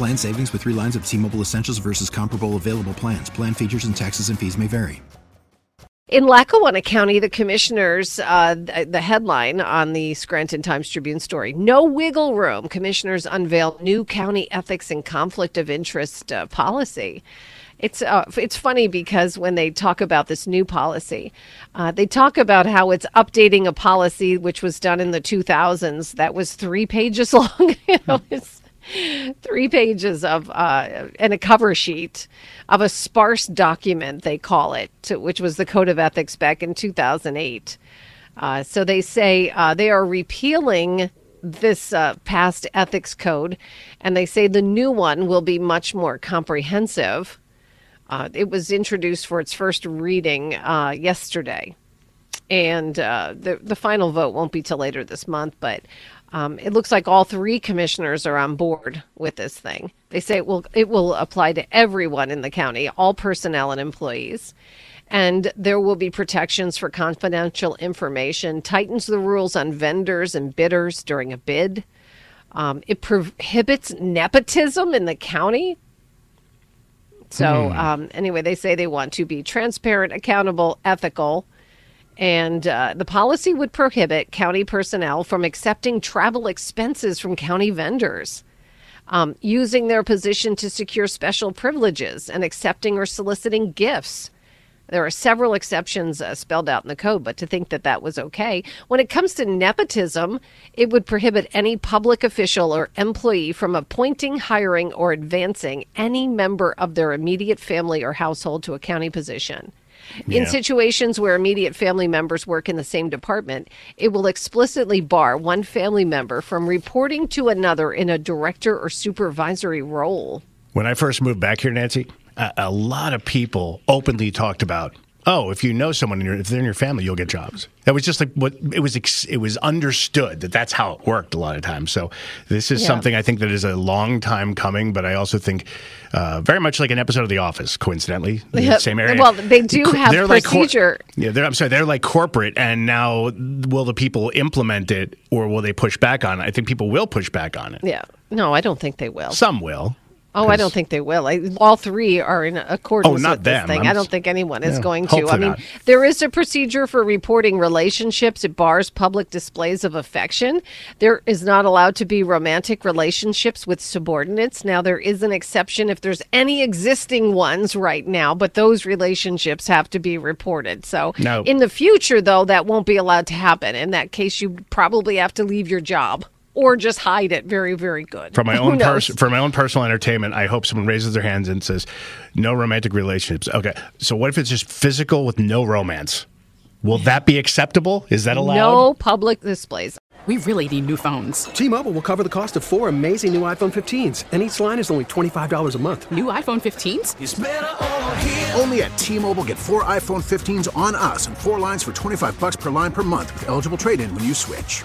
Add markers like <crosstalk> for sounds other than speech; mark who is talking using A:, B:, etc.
A: Plan savings with three lines of T Mobile Essentials versus comparable available plans. Plan features and taxes and fees may vary.
B: In Lackawanna County, the commissioners, uh, the headline on the Scranton Times Tribune story No wiggle room. Commissioners unveil new county ethics and conflict of interest uh, policy. It's uh, it's funny because when they talk about this new policy, uh, they talk about how it's updating a policy which was done in the 2000s that was three pages <laughs> long. you know, it's three pages of uh, and a cover sheet of a sparse document they call it which was the code of ethics back in 2008 uh, so they say uh, they are repealing this uh, past ethics code and they say the new one will be much more comprehensive. Uh, it was introduced for its first reading uh, yesterday and the, the final vote won't be till later this month but um, it looks like all three commissioners are on board with this thing. They say it will it will apply to everyone in the county, all personnel and employees. And there will be protections for confidential information, tightens the rules on vendors and bidders during a bid. Um, it prohibits nepotism in the county. So, hmm. um, anyway, they say they want to be transparent, accountable, ethical, and uh, the policy would prohibit county personnel from accepting travel expenses from county vendors, um, using their position to secure special privileges, and accepting or soliciting gifts. There are several exceptions uh, spelled out in the code, but to think that that was okay. When it comes to nepotism, it would prohibit any public official or employee from appointing, hiring, or advancing any member of their immediate family or household to a county position. In situations where immediate family members work in the same department, it will explicitly bar one family member from reporting to another in a director or supervisory role.
C: When I first moved back here, Nancy, a, a lot of people openly talked about oh, if you know someone, in your, if they're in your family, you'll get jobs. That was just like what it was. It was understood that that's how it worked a lot of times. So this is yeah. something I think that is a long time coming, but I also think uh, very much like an episode of The Office, coincidentally, the same area.
B: Well, they do have they're procedure.
C: Like cor- yeah, they're, I'm sorry, they're like corporate, and now will the people implement it or will they push back on it? I think people will push back on it.
B: Yeah. No, I don't think they will.
C: Some will.
B: Oh, I don't think they will. I, all three are in accordance oh, not with them. this thing. I'm, I do not think anyone is yeah, going to. I mean, not. there is a procedure for reporting relationships. It bars public displays of affection. There is not allowed to be romantic relationships with subordinates. Now, there is an exception if there's any existing ones right now, but those relationships have to be reported. So, no. in the future, though, that won't be allowed to happen. In that case, you probably have to leave your job or just hide it very very good.
C: For my <laughs> own pers- for my own personal entertainment i hope someone raises their hands and says no romantic relationships. Okay so what if it's just physical with no romance? Will that be acceptable? Is that allowed?
B: No public displays.
D: We really need new phones.
E: T-mobile will cover the cost of four amazing new iphone 15s and each line is only $25 a month.
D: New iphone 15s
F: only at t-mobile get four iphone 15s on us and four lines for 25 bucks per line per month with eligible trade-in when you switch